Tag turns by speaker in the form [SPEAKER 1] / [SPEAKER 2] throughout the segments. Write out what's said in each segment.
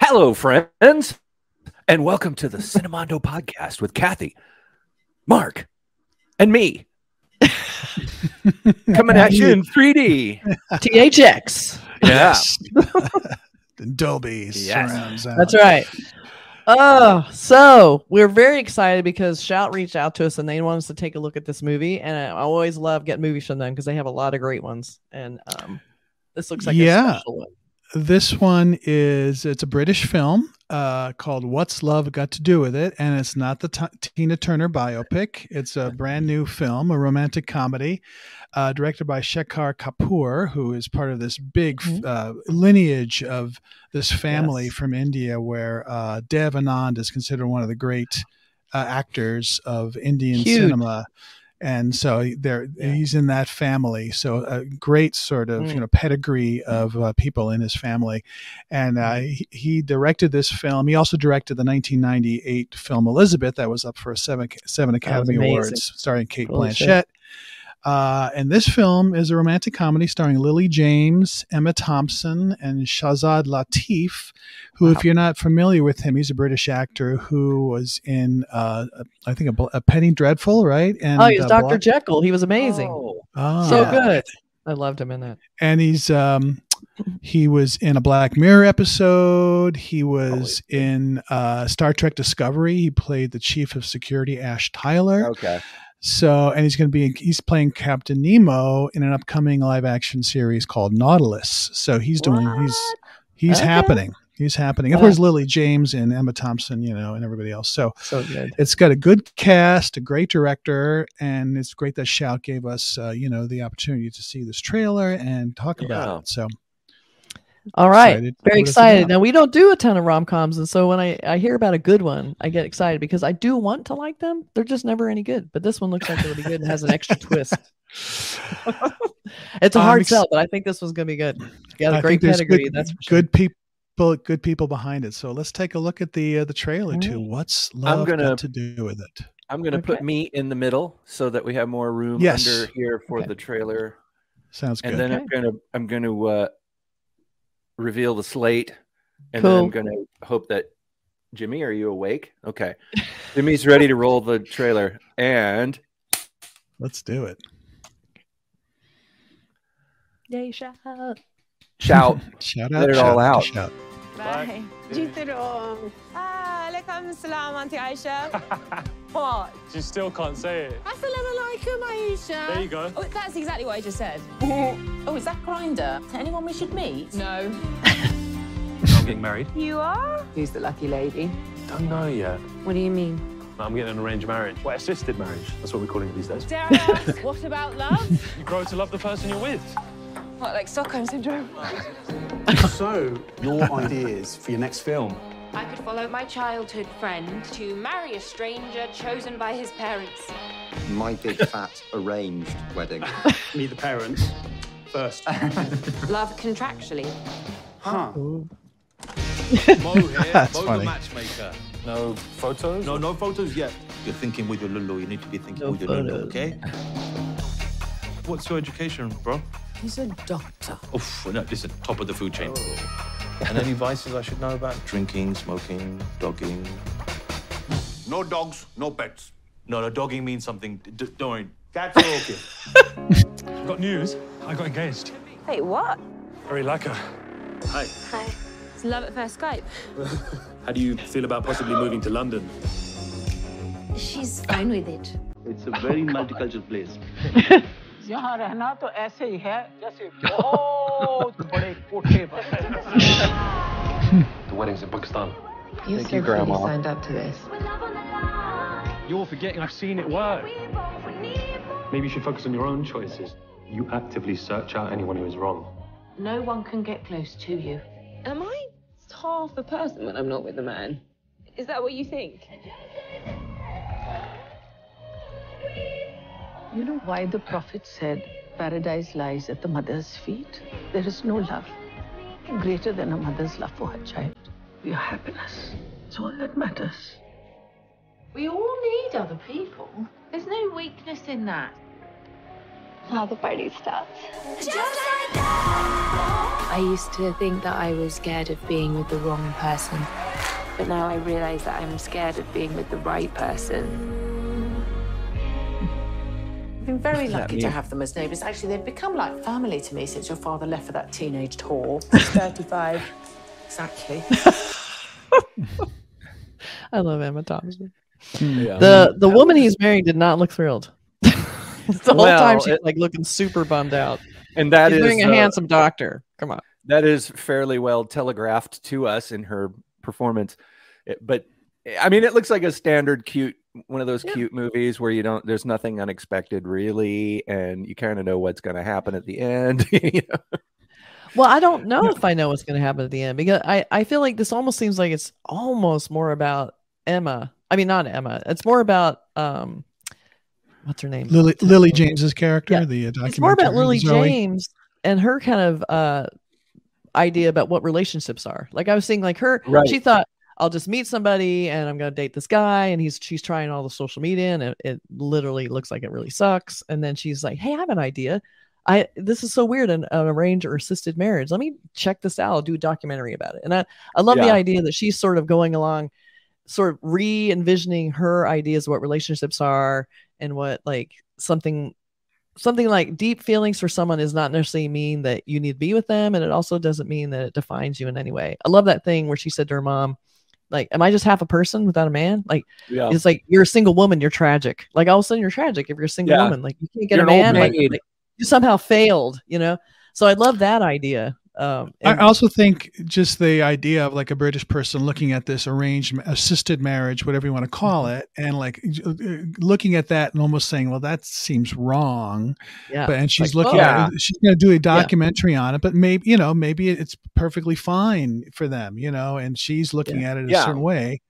[SPEAKER 1] Hello, friends, and welcome to the Cinemondo podcast with Kathy, Mark, and me. Coming at you in 3D.
[SPEAKER 2] THX.
[SPEAKER 1] Yeah.
[SPEAKER 3] Dolby
[SPEAKER 1] Yes.
[SPEAKER 3] surround sound.
[SPEAKER 2] Uh, That's right. Oh, so we're very excited because Shout reached out to us and they want us to take a look at this movie. And I always love getting movies from them because they have a lot of great ones. And um, this looks like
[SPEAKER 3] Yeah.
[SPEAKER 2] a special one.
[SPEAKER 3] This one is it's a British film uh, called "What's Love Got to Do with It," and it's not the T- Tina Turner biopic. It's a brand new film, a romantic comedy, uh, directed by Shekhar Kapur, who is part of this big
[SPEAKER 2] Mhm.
[SPEAKER 3] uh, lineage of this family
[SPEAKER 2] Yes.
[SPEAKER 3] from India, where uh, Dev Anand is considered one of the great uh, actors of Indian
[SPEAKER 2] Huge.
[SPEAKER 3] cinema. And so there,
[SPEAKER 2] Yeah.
[SPEAKER 3] he's in that family. So a great sort of
[SPEAKER 2] Mm.
[SPEAKER 3] you know pedigree of uh, people in his family, and uh, he, he directed this film. He also directed the 1998 film Elizabeth, that was up for seven seven Academy. Awards, starring Kate
[SPEAKER 2] Holy shit.
[SPEAKER 3] Blanchett. Uh, and this film is a romantic comedy starring Lily James, Emma Thompson, and Shazad Latif, who,
[SPEAKER 2] Wow.
[SPEAKER 3] if you're not familiar with him, he's a British actor who was in, uh, I think, a, a Penny Dreadful, right? And
[SPEAKER 2] Oh, he was
[SPEAKER 3] uh,
[SPEAKER 2] Dr.
[SPEAKER 3] Block-
[SPEAKER 2] Jekyll. He was amazing.
[SPEAKER 1] Oh,
[SPEAKER 3] Oh.
[SPEAKER 2] So good. I loved him in that.
[SPEAKER 3] and he's um he was in a black mirror episode he was in uh star trek discovery he played the chief of security ash tyler
[SPEAKER 1] okay.
[SPEAKER 3] So and he's going to be he's playing captain nemo in an upcoming live action series called nautilus so he's doing he's he's
[SPEAKER 2] Okay.
[SPEAKER 3] happening he's happening of
[SPEAKER 2] Wow.
[SPEAKER 3] course lily james and emma thompson you know and everybody else so
[SPEAKER 2] So good.
[SPEAKER 3] it's got a good cast, a great director, and it's great that Shout gave us, uh, you know, the opportunity to see this trailer and talk
[SPEAKER 1] Yeah.
[SPEAKER 3] about it. So
[SPEAKER 2] All right.
[SPEAKER 3] excited
[SPEAKER 2] Very excited. Now, we don't do a ton of rom coms. And so when I, I hear about a good one, I get excited because I do want to like them. They're just never any good. But this one looks like it'll be good and has an extra twist. it's a
[SPEAKER 3] I'm
[SPEAKER 2] hard
[SPEAKER 3] ex-
[SPEAKER 2] sell, but I think this one's going to be good. Got a
[SPEAKER 3] I
[SPEAKER 2] great pedigree.
[SPEAKER 3] Good,
[SPEAKER 2] that's sure.
[SPEAKER 3] good people, good people behind it. So let's take a look at the uh, the trailer to
[SPEAKER 2] Alright.
[SPEAKER 3] what's love
[SPEAKER 1] gonna-
[SPEAKER 3] got to do with it.
[SPEAKER 1] I'm going to put me in the middle so that we have more room
[SPEAKER 3] Yes.
[SPEAKER 1] under here for
[SPEAKER 2] Okay.
[SPEAKER 1] the trailer.
[SPEAKER 3] Sounds good.
[SPEAKER 1] And then I'm going to I'm going to uh, reveal the slate and then I'm going to hope that Jimmy, are you awake? Okay. Jimmy's ready to roll the trailer and
[SPEAKER 3] let's do it.
[SPEAKER 2] Yay, shout.
[SPEAKER 1] shout.
[SPEAKER 3] Shout out,
[SPEAKER 1] Let
[SPEAKER 3] out!
[SPEAKER 1] it
[SPEAKER 3] shout
[SPEAKER 1] all
[SPEAKER 3] out!
[SPEAKER 1] out.
[SPEAKER 3] Shout.
[SPEAKER 4] Bye.
[SPEAKER 5] Bye. Jitterom. Alaikum ah, salam, Auntie Aisha. what?
[SPEAKER 4] You still can't say it.
[SPEAKER 5] Assalamu alaikum, Aisha.
[SPEAKER 4] There you go.
[SPEAKER 5] Oh, that's exactly what I just said.
[SPEAKER 6] oh, is that Grindr? Anyone we should meet?
[SPEAKER 5] No.
[SPEAKER 4] I'm getting married.
[SPEAKER 5] You are?
[SPEAKER 6] Who's the lucky lady?
[SPEAKER 4] Don't know yet.
[SPEAKER 5] What do you mean?
[SPEAKER 4] I'm getting an arranged marriage. Well, assisted marriage. That's what we're calling it these days.
[SPEAKER 5] Dare I ask, what about love?
[SPEAKER 4] You grow to love the person you're with.
[SPEAKER 5] What, like Stockholm Syndrome?
[SPEAKER 7] So, your ideas for your next film?
[SPEAKER 8] I could follow my childhood friend to marry a stranger chosen by his parents.
[SPEAKER 9] My big fat arranged wedding.
[SPEAKER 7] Me, the parents first.
[SPEAKER 8] Love contractually.
[SPEAKER 7] Huh.
[SPEAKER 10] Mo here,
[SPEAKER 3] That's
[SPEAKER 10] Mo
[SPEAKER 3] funny.
[SPEAKER 10] the matchmaker.
[SPEAKER 4] No photos?
[SPEAKER 10] No, no photos yet. You're thinking with your lulu. You need to be thinking
[SPEAKER 2] No
[SPEAKER 10] with your lulu, okay? What's your education, bro?
[SPEAKER 6] He's a doctor.
[SPEAKER 10] Oh, no, listen, top of the food chain. Oh. And any vices I should know about? Drinking, smoking, dogging. No dogs, no pets. No, no, dogging means something. D- d- don't worry. Cats are okay.
[SPEAKER 4] Got news. I got engaged.
[SPEAKER 5] Wait, what?
[SPEAKER 4] Very lacquer.
[SPEAKER 10] Hi.
[SPEAKER 8] Hi.
[SPEAKER 5] It's love at first Skype.
[SPEAKER 4] How do you feel about possibly moving to London?
[SPEAKER 8] She's fine with it.
[SPEAKER 10] It's a very multicultural place.
[SPEAKER 5] यहाँ रहना तो ऐसे ही है जैसे बहुत बड़े कोठे पर
[SPEAKER 4] The wedding's in Pakistan.
[SPEAKER 6] You
[SPEAKER 1] Thank you, Grandma.
[SPEAKER 6] signed up to this.
[SPEAKER 4] You're forgetting I've seen it work. Maybe you should focus on your own choices. You actively search out anyone who is wrong.
[SPEAKER 6] No one can get close to you.
[SPEAKER 5] Am I half the person when I'm not with a man? Is that what you think?
[SPEAKER 6] You know why the prophet said paradise lies at the mother's feet? There is no love greater than a mother's love for her child. Your happiness. It's all that matters. We all need other people. There's no weakness in that.
[SPEAKER 11] Now the party starts.
[SPEAKER 8] I used to think that I was scared of being with the wrong person, but now I realize that I'm scared of being with the right person.
[SPEAKER 12] I've been very lucky to have them as neighbours. Actually, they've become like family to me since your father left for that teenage whore. 35. Exactly.
[SPEAKER 2] I love Emma Thompson.
[SPEAKER 1] Yeah.
[SPEAKER 2] The the woman he's marrying did not look thrilled. the whole
[SPEAKER 1] Well,
[SPEAKER 2] time she's
[SPEAKER 1] it-
[SPEAKER 2] like looking super bummed out.
[SPEAKER 1] And that
[SPEAKER 2] She's
[SPEAKER 1] is,
[SPEAKER 2] doing a
[SPEAKER 1] uh,
[SPEAKER 2] handsome doctor. Come on.
[SPEAKER 1] that is fairly well telegraphed to us in her performance. It- but I mean, it looks like a standard cute one of those cute movies where you don't there's nothing unexpected really, and you kind of know what's going to happen at the end. you know?
[SPEAKER 2] Well, I don't know if I know what's going to happen at the end because I, I feel like this almost seems like it's almost more about Emma. I mean, not Emma. It's more about um, what's her name?
[SPEAKER 3] Lily Lily James's character,
[SPEAKER 2] Yeah.
[SPEAKER 3] the uh, documentary.
[SPEAKER 2] It's more about Lily
[SPEAKER 3] Zoe.
[SPEAKER 2] James and her kind of uh idea about what relationships are. Like I was saying, like her,
[SPEAKER 1] Right.
[SPEAKER 2] she thought I'll just meet somebody and I'm gonna date this guy, and he's she's trying all the social media, and it, it literally looks like it really sucks. And then she's like, "Hey, I have an idea. I this is so weird an, an arranged or assisted marriage. Let me check this out. I'll do a documentary about it." And I I love the idea that she's sort of going along, sort of re envisioning her ideas of what relationships are and what like something something like deep feelings for someone is not necessarily mean that you need to be with them and it also doesn't mean that it defines you in any way i love that thing where she said to her mom like am i just half a person without a man? Like
[SPEAKER 1] Yeah.
[SPEAKER 2] it's like you're a single woman you're tragic. Like all of a sudden you're tragic if you're a single
[SPEAKER 1] Yeah.
[SPEAKER 2] woman. Like you can't get
[SPEAKER 1] You're
[SPEAKER 2] a
[SPEAKER 1] an
[SPEAKER 2] man like, like, you somehow failed you know? So i love that idea um
[SPEAKER 3] I also think just the idea of like a British person looking at this arranged assisted marriage, whatever you want to call
[SPEAKER 2] Mm-hmm.
[SPEAKER 3] it, and like uh, looking at that and almost saying, "Well, that seems wrong."
[SPEAKER 2] Yeah.
[SPEAKER 3] But and she's
[SPEAKER 2] Like,
[SPEAKER 3] looking
[SPEAKER 2] oh.
[SPEAKER 3] at it, she's going to do a documentary on it, but maybe you know maybe it's perfectly fine for them, you know, and she's looking at it a
[SPEAKER 1] Yeah.
[SPEAKER 3] certain way.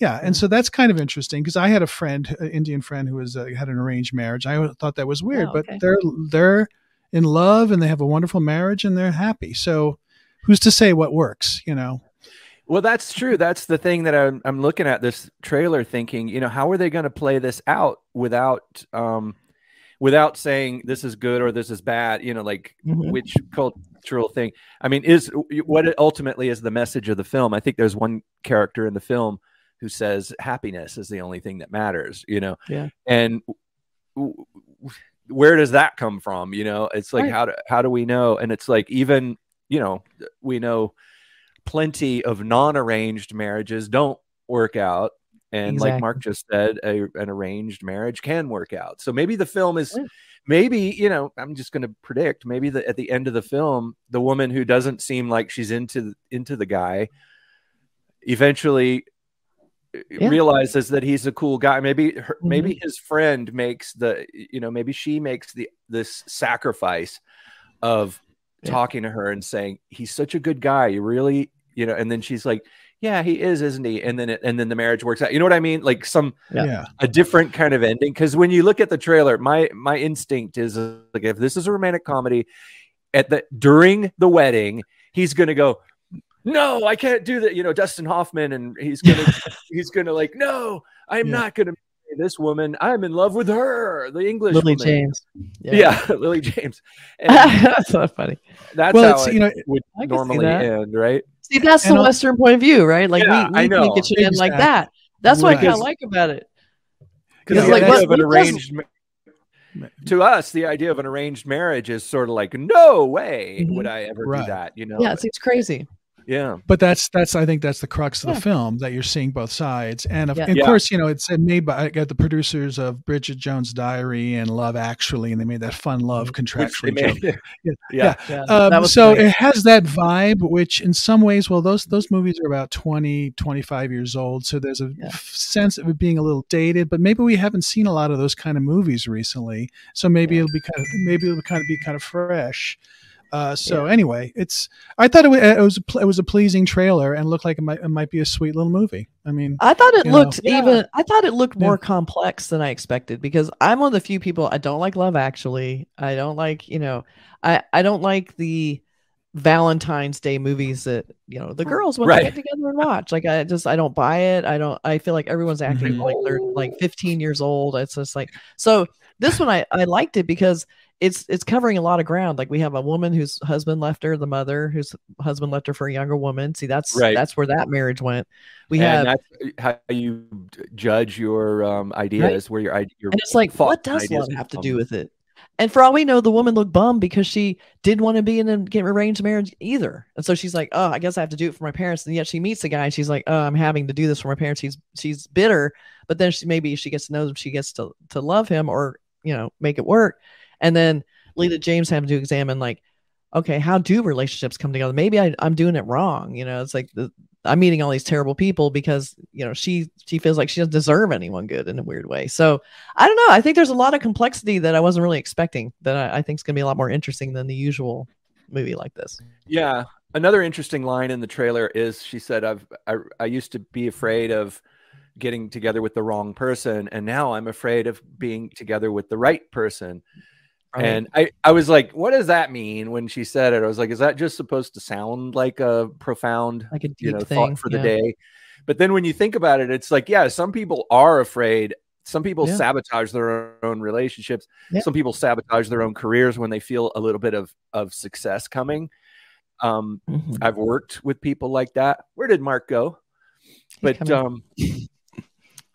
[SPEAKER 3] Yeah, and so that's kind of interesting because I had a friend, an Indian friend, who was uh, had an arranged marriage. I thought that was weird,
[SPEAKER 2] Oh, okay.
[SPEAKER 3] but they're they're in love and they have a wonderful marriage and they're happy. So who's to say what works? You know,
[SPEAKER 1] Well, that's true. That's the thing that I'm, I'm looking at this trailer thinking, you know, how are they going to play this out without, um, without saying this is good or this is bad, you know, like
[SPEAKER 2] Mhm.
[SPEAKER 1] which cultural thing. I mean, is what it ultimately is the message of the film. I think there's one character in the film who says happiness is the only thing that matters, you know,
[SPEAKER 2] Yeah.
[SPEAKER 1] and w- w- where does that come from? You know, it's like,
[SPEAKER 2] Right.
[SPEAKER 1] how do, how do we know? And it's like, even, you know, we know plenty of non-arranged marriages don't work out and like mark just said a, an arranged marriage can work out so maybe the film is maybe you know i'm just going to predict maybe the, at the end of the film the woman who doesn't seem like she's into into the guy eventually
[SPEAKER 2] Yeah.
[SPEAKER 1] realizes that he's a cool guy maybe her, maybe
[SPEAKER 2] Mhm.
[SPEAKER 1] his friend makes the you know maybe she makes the this sacrifice of
[SPEAKER 2] Yeah.
[SPEAKER 1] talking to her and saying he's such a good guy you really you know and then she's like yeah he is isn't he and then it, and then the marriage works out you know what i mean like some
[SPEAKER 2] Yeah.
[SPEAKER 3] yeah,
[SPEAKER 1] a different kind of ending because when you look at the trailer my my instinct is like if this is a romantic comedy at the during the wedding he's gonna go no i can't do that you know dustin hoffman and he's gonna he's gonna like no i'm
[SPEAKER 3] Yeah.
[SPEAKER 1] not gonna marry this woman i'm in love with her the english
[SPEAKER 2] lily
[SPEAKER 1] woman.
[SPEAKER 2] james
[SPEAKER 1] yeah, lily james
[SPEAKER 2] that's so funny
[SPEAKER 1] that's
[SPEAKER 3] Well,
[SPEAKER 1] how
[SPEAKER 3] it's,
[SPEAKER 1] it
[SPEAKER 3] you know,
[SPEAKER 1] would
[SPEAKER 2] I can see
[SPEAKER 1] normally end right
[SPEAKER 2] See, that's
[SPEAKER 3] And
[SPEAKER 2] the
[SPEAKER 3] al-
[SPEAKER 2] Western point of view, right? Like
[SPEAKER 1] Yeah,
[SPEAKER 2] we,
[SPEAKER 1] I
[SPEAKER 2] we
[SPEAKER 1] know.
[SPEAKER 2] think it should end like that. That's what I kind of like about it.
[SPEAKER 1] because
[SPEAKER 2] It's like,
[SPEAKER 1] idea
[SPEAKER 2] what-
[SPEAKER 1] of an
[SPEAKER 2] what does-
[SPEAKER 1] arranged ma- to us the idea of an arranged marriage is sort of like no way
[SPEAKER 2] Mhm.
[SPEAKER 1] would i ever
[SPEAKER 3] Right.
[SPEAKER 1] do that you know
[SPEAKER 2] Yeah, it seems crazy.
[SPEAKER 1] Yeah
[SPEAKER 3] but that's that's I think that's the crux of
[SPEAKER 2] Yeah.
[SPEAKER 3] the film that you're seeing both sides, and of,
[SPEAKER 2] Yeah.
[SPEAKER 3] and of
[SPEAKER 1] Yeah.
[SPEAKER 3] course you know it's made by got the producers of Bridget Jones' Diary and Love Actually, and they made that fun love
[SPEAKER 1] Which
[SPEAKER 3] contractually
[SPEAKER 1] made-
[SPEAKER 3] joke. Yeah.
[SPEAKER 1] yeah
[SPEAKER 2] Yeah,
[SPEAKER 3] Um, so
[SPEAKER 2] great.
[SPEAKER 3] it has that vibe, which in some ways, well, those those movies are about 20, 25 years old. So there's a
[SPEAKER 2] Yeah.
[SPEAKER 3] sense of it being a little dated, but maybe we haven't seen a lot of those kind of movies recently. So maybe it'll be kind of maybe it'll kind of be kind of fresh. Uh, so anyway, it's I thought it was, it was a it was a pleasing trailer and looked like it might it might be a sweet little movie. I mean,
[SPEAKER 2] I thought it
[SPEAKER 3] you know.
[SPEAKER 2] looked
[SPEAKER 1] Yeah.
[SPEAKER 2] even. I thought it looked
[SPEAKER 3] Yeah.
[SPEAKER 2] more complex than I expected because I'm one of the few people I don't like Love Actually. I don't like you know. I I don't like the Valentine's Day movies that you know the girls want
[SPEAKER 1] Right.
[SPEAKER 2] to get together and watch. Like I just I don't buy it. I don't. I feel like everyone's acting
[SPEAKER 1] Mm-hmm.
[SPEAKER 2] like they're like 15 years old. It's just like so. This one I I liked it because it's it's covering a lot of ground. Like we have a woman whose husband left her, the mother whose husband left her for a younger woman. See, that's
[SPEAKER 1] Right.
[SPEAKER 2] that's where that marriage went. We
[SPEAKER 1] and
[SPEAKER 2] have
[SPEAKER 1] that's how you judge your um, ideas, where your your
[SPEAKER 2] and it's like, what does love have to do with it? And for all we know, the woman looked bummed because she didn't want to be in a get arranged marriage either. And so she's like, "Oh, I guess I have to do it for my parents." And yet she meets the guy, and she's like, "Oh, I'm having to do this for my parents." She's she's bitter, but then she maybe she gets to know him, she gets to to love him, or you know, make it work. And then Lily James having to examine like, okay, how do relationships come together? Maybe I, I'm doing it wrong. You know, it's like the, I'm meeting all these terrible people because you know she she feels like she doesn't deserve anyone good in a weird way. So I don't know. I think there's a lot of complexity that I wasn't really expecting that I, I think is going to be a lot more interesting than the usual movie like this.
[SPEAKER 1] Yeah. Another interesting line in the trailer is she said, "I've I, I used to be afraid of getting together with the wrong person, and now I'm afraid of being together with the right person."
[SPEAKER 2] Right.
[SPEAKER 1] And I, I was like, what does that mean when she said it? I was like, is that just supposed to sound like a profound,
[SPEAKER 2] Like a
[SPEAKER 1] you
[SPEAKER 2] deep
[SPEAKER 1] know,
[SPEAKER 2] thing,
[SPEAKER 1] thought for the day? But then when you think about it, it's like, yeah, some people are afraid. Some people
[SPEAKER 2] Yeah.
[SPEAKER 1] sabotage their own relationships.
[SPEAKER 2] Yeah.
[SPEAKER 1] Some people sabotage their own careers when they feel a little bit of of success coming. Um,
[SPEAKER 2] Mhm.
[SPEAKER 1] I've worked with people like that. Where did Mark go? But
[SPEAKER 2] coming.
[SPEAKER 1] um,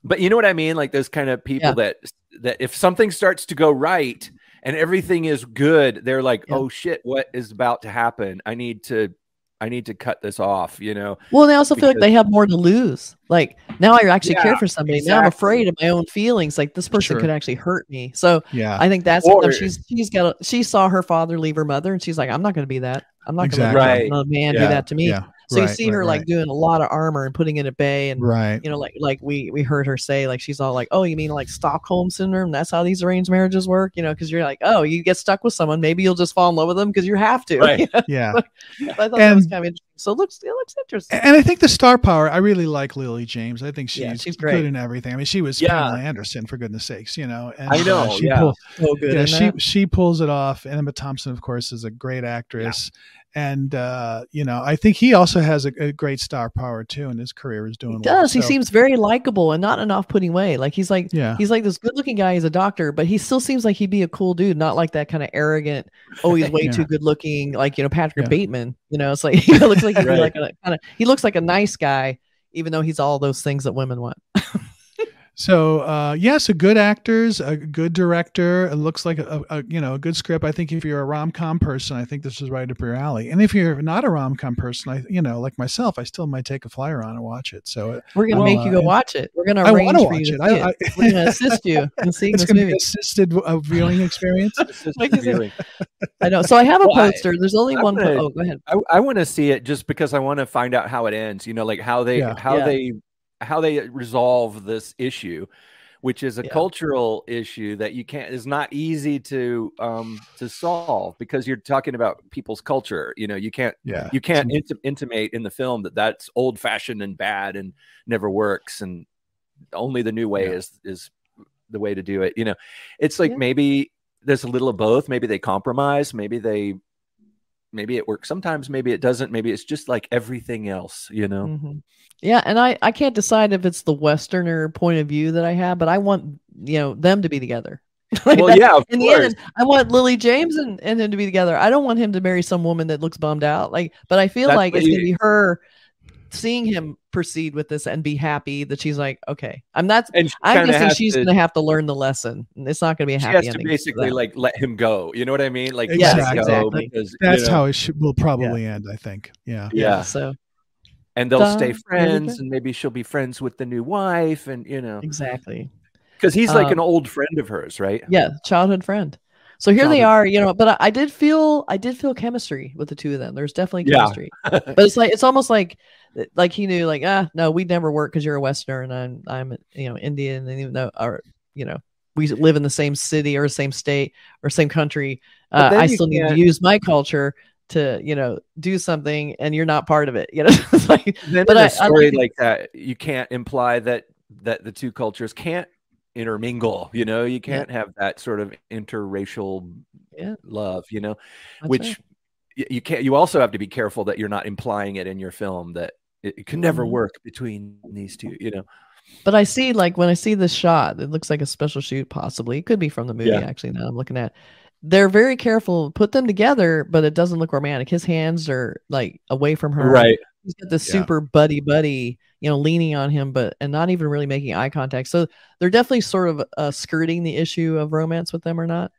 [SPEAKER 1] but you know what I mean? Like those kind of people
[SPEAKER 2] Yeah.
[SPEAKER 1] that that if something starts to go right and everything is good, they're like,
[SPEAKER 2] Yeah.
[SPEAKER 1] oh shit, what is about to happen? I need to I need to cut this off. You know?
[SPEAKER 2] Well, they also feel like they have more to lose. Like now I actually care for somebody. Now I'm afraid of my own feelings. Like this person
[SPEAKER 3] Sure.
[SPEAKER 2] could actually hurt me. So
[SPEAKER 3] Yeah.
[SPEAKER 2] I think that's
[SPEAKER 1] Or-
[SPEAKER 2] she's she's got a, she saw her father leave her mother and she's like, I'm not going to be that. I'm not
[SPEAKER 3] Exactly.
[SPEAKER 2] going to let
[SPEAKER 1] Right.
[SPEAKER 2] another man do that to me.
[SPEAKER 3] yeah.
[SPEAKER 2] So you see
[SPEAKER 3] right,
[SPEAKER 2] her like
[SPEAKER 3] right.
[SPEAKER 2] doing a lot of armor and putting it at bay and
[SPEAKER 3] Right.
[SPEAKER 2] you know like like we we heard her say like she's all like oh you mean like Stockholm syndrome that's how these arranged marriages work you know because you're like oh you get stuck with someone maybe you'll just fall in love with them because you have to
[SPEAKER 1] Right.
[SPEAKER 3] Yeah.
[SPEAKER 2] But I thought that was kind of interesting so it looks it looks interesting
[SPEAKER 3] And I think the star power, I really like Lily James. I think she's,
[SPEAKER 2] Yeah, she's
[SPEAKER 3] good
[SPEAKER 2] great.
[SPEAKER 3] in everything. I mean, she was
[SPEAKER 1] Yeah.
[SPEAKER 3] Pamela Anderson for goodness sakes, you know. And,
[SPEAKER 1] I know,
[SPEAKER 3] uh, she
[SPEAKER 1] yeah.
[SPEAKER 3] pull-
[SPEAKER 2] so good
[SPEAKER 3] yeah, she
[SPEAKER 2] that.
[SPEAKER 3] she pulls it off. And Emma Thompson, of course, is a great actress. And uh, you know, I think he also has a, a great star power too, and his career is doing
[SPEAKER 2] He does. he
[SPEAKER 3] well. So-
[SPEAKER 2] seems very likable and not an off-putting way. Like he's like
[SPEAKER 3] Yeah.
[SPEAKER 2] he's like this good-looking guy. He's a doctor, but he still seems like he'd be a cool dude, not like that kind of arrogant. Oh, he's way
[SPEAKER 3] Yeah.
[SPEAKER 2] too good-looking, like you know Patrick
[SPEAKER 3] Yeah.
[SPEAKER 2] Bateman. You know, it's like he looks like he'd
[SPEAKER 1] Right.
[SPEAKER 2] like a kind of. He looks like a nice guy, even though he's all those things that women want.
[SPEAKER 3] So uh, yes, a good actors, a good director. It looks like a, a you know a good script. I think if you're a rom com person, I think this is right up your alley. And if you're not a rom com person, I you know like myself, I still might take a flyer on and watch it. So uh,
[SPEAKER 2] We're gonna
[SPEAKER 3] Well,
[SPEAKER 2] make you
[SPEAKER 3] uh,
[SPEAKER 2] go watch it. We're gonna
[SPEAKER 3] I
[SPEAKER 2] arrange
[SPEAKER 3] wanna
[SPEAKER 2] for
[SPEAKER 3] watch
[SPEAKER 2] you
[SPEAKER 3] it.
[SPEAKER 2] to
[SPEAKER 3] I-
[SPEAKER 2] see
[SPEAKER 3] I-
[SPEAKER 2] it. We're gonna assist you in seeing
[SPEAKER 3] it's
[SPEAKER 2] this
[SPEAKER 3] going to be assisted uh, viewing experience.
[SPEAKER 2] Like you said. I know. So I have a
[SPEAKER 1] Well, I-
[SPEAKER 2] poster. There's only
[SPEAKER 1] I
[SPEAKER 2] one. Po-
[SPEAKER 1] wanna-
[SPEAKER 2] oh, go ahead.
[SPEAKER 1] I, I want to see it just because I want to find out how it ends. You know, like how they
[SPEAKER 3] Yeah.
[SPEAKER 1] how
[SPEAKER 2] Yeah.
[SPEAKER 1] they how they resolve this issue, which is a
[SPEAKER 2] Yeah.
[SPEAKER 1] cultural issue that you can't is not easy to um to solve because you're talking about people's culture. You know, you can't
[SPEAKER 3] Yeah,
[SPEAKER 1] you can't inti- intimate in the film that that's old fashioned and bad and never works and only the new way
[SPEAKER 3] Yeah.
[SPEAKER 1] is is the way to do it. You know, it's like maybe there's a little of both. Maybe they compromise. Maybe they maybe it works sometimes maybe it doesn't maybe it's just like everything else you know
[SPEAKER 2] Mhm. Yeah, and I I can't decide if it's the Westerner point of view that I have, but I want you know them to be together. Like
[SPEAKER 1] Well,
[SPEAKER 2] that-
[SPEAKER 1] yeah, of
[SPEAKER 2] in the
[SPEAKER 1] course.
[SPEAKER 2] end, I want Lily James and, and him to be together. I don't want him to marry some woman that looks bummed out. Like, but I feel
[SPEAKER 1] That's
[SPEAKER 2] like it's gonna be her seeing him proceed with this and be happy that she's like, okay, I'm not.
[SPEAKER 1] and she
[SPEAKER 2] I'm
[SPEAKER 1] kinda
[SPEAKER 2] guessing she's
[SPEAKER 1] to-
[SPEAKER 2] gonna have to learn the lesson. It's not gonna be a
[SPEAKER 1] she
[SPEAKER 2] happy
[SPEAKER 1] has to
[SPEAKER 2] ending.
[SPEAKER 1] basically like let him go you know what i mean like
[SPEAKER 2] Yes,
[SPEAKER 1] let it go
[SPEAKER 2] exactly.
[SPEAKER 1] because, you
[SPEAKER 3] That's
[SPEAKER 1] know,
[SPEAKER 3] how it should, will probably end. I think. Yeah.
[SPEAKER 1] yeah,
[SPEAKER 2] So
[SPEAKER 1] and they'll
[SPEAKER 2] Done.
[SPEAKER 1] stay friends and maybe she'll be friends with the new wife and you know
[SPEAKER 2] exactly.
[SPEAKER 1] because he's like
[SPEAKER 2] Um,
[SPEAKER 1] an old friend of hers right
[SPEAKER 2] Yeah, childhood friend. So here they are, you know, but I, I did feel I did feel chemistry with the two of them. There's definitely
[SPEAKER 1] Yeah.
[SPEAKER 2] chemistry. but it's like it's almost like like he knew like ah no we'd never work because you're a Westerner and I'm I'm you know Indian and even though or you know we live in the same city or same state or same country, uh, I still need to use my culture to you know do something and you're not part of it. You know, like
[SPEAKER 1] then
[SPEAKER 2] but
[SPEAKER 1] in
[SPEAKER 2] I-
[SPEAKER 1] a
[SPEAKER 2] I
[SPEAKER 1] story
[SPEAKER 2] like-
[SPEAKER 1] like that you can't imply that that the two cultures can't intermingle you know you can't have that sort of interracial
[SPEAKER 2] Yeah.
[SPEAKER 1] love you know
[SPEAKER 2] That's
[SPEAKER 1] which
[SPEAKER 2] right.
[SPEAKER 1] You can't. You also have to be careful that you're not implying it in your film that it, it can never
[SPEAKER 2] Mhm.
[SPEAKER 1] work between these two. You know.
[SPEAKER 2] But I see, like, when I see this shot, it looks like a special shoot, possibly. It could be from the movie,
[SPEAKER 1] Yeah.
[SPEAKER 2] actually, now I'm looking at. They're very careful, put them together, but it doesn't look romantic. His hands are like away from her.
[SPEAKER 1] Right.
[SPEAKER 2] He's got this
[SPEAKER 1] Yeah.
[SPEAKER 2] super buddy buddy, you know, leaning on him, but and not even really making eye contact. So they're definitely sort of uh, skirting the issue of romance with them or not.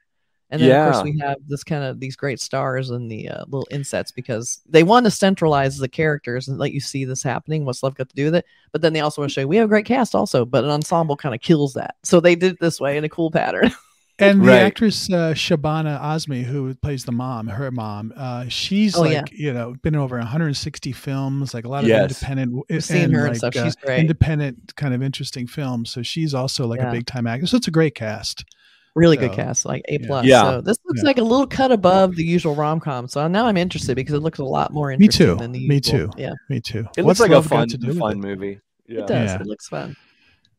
[SPEAKER 2] And then of course we have this kind of these great stars and the uh, little insets because they want to centralize the characters and let you see this happening. What's love got to do with it? But then they also want to show you we have a great cast also, but an ensemble kind of kills that. So they did it this way in a cool pattern.
[SPEAKER 3] And the
[SPEAKER 1] Right.
[SPEAKER 3] actress uh, Shabana Azmi, who plays the mom, her mom, uh, she's
[SPEAKER 2] Oh,
[SPEAKER 3] like
[SPEAKER 2] yeah.
[SPEAKER 3] you know been in over 160 films, like a lot of
[SPEAKER 1] Yes.
[SPEAKER 3] independent,
[SPEAKER 2] I've seen her and stuff.
[SPEAKER 3] uh,
[SPEAKER 2] She's great.
[SPEAKER 3] independent kind of interesting films. So she's also like
[SPEAKER 2] Yeah.
[SPEAKER 3] a big time actor. So it's a great cast.
[SPEAKER 2] Really good cast, like A plus.
[SPEAKER 1] Yeah.
[SPEAKER 2] So this looks
[SPEAKER 3] Yeah.
[SPEAKER 2] like a little cut above the usual rom com. So now I'm interested because it looks a lot more
[SPEAKER 3] Me
[SPEAKER 2] interesting
[SPEAKER 3] too.
[SPEAKER 2] than the usual.
[SPEAKER 3] Me too.
[SPEAKER 2] Yeah,
[SPEAKER 3] Me too.
[SPEAKER 1] It
[SPEAKER 3] What's
[SPEAKER 1] looks like a fun,
[SPEAKER 3] to do
[SPEAKER 1] fun
[SPEAKER 3] it?
[SPEAKER 1] movie. Yeah.
[SPEAKER 2] it does.
[SPEAKER 3] Yeah.
[SPEAKER 2] It looks fun.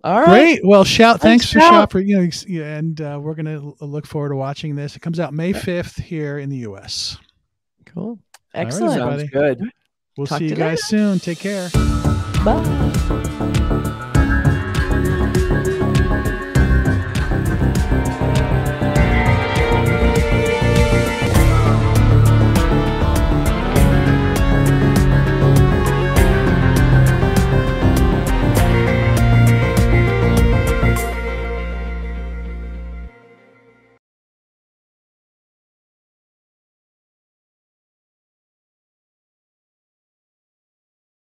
[SPEAKER 2] All right.
[SPEAKER 3] Great. Well, shout.
[SPEAKER 2] Thanks,
[SPEAKER 3] Thanks, for
[SPEAKER 2] Shout.
[SPEAKER 3] shout for you know, yeah, and uh, we're gonna look forward to watching this. It comes out May 5th here in the U.S.
[SPEAKER 2] Cool. Excellent.
[SPEAKER 3] everybody.
[SPEAKER 1] Sounds good.
[SPEAKER 3] We'll
[SPEAKER 2] Talk
[SPEAKER 3] see you
[SPEAKER 2] you
[SPEAKER 3] guys soon. Take care.
[SPEAKER 2] Bye.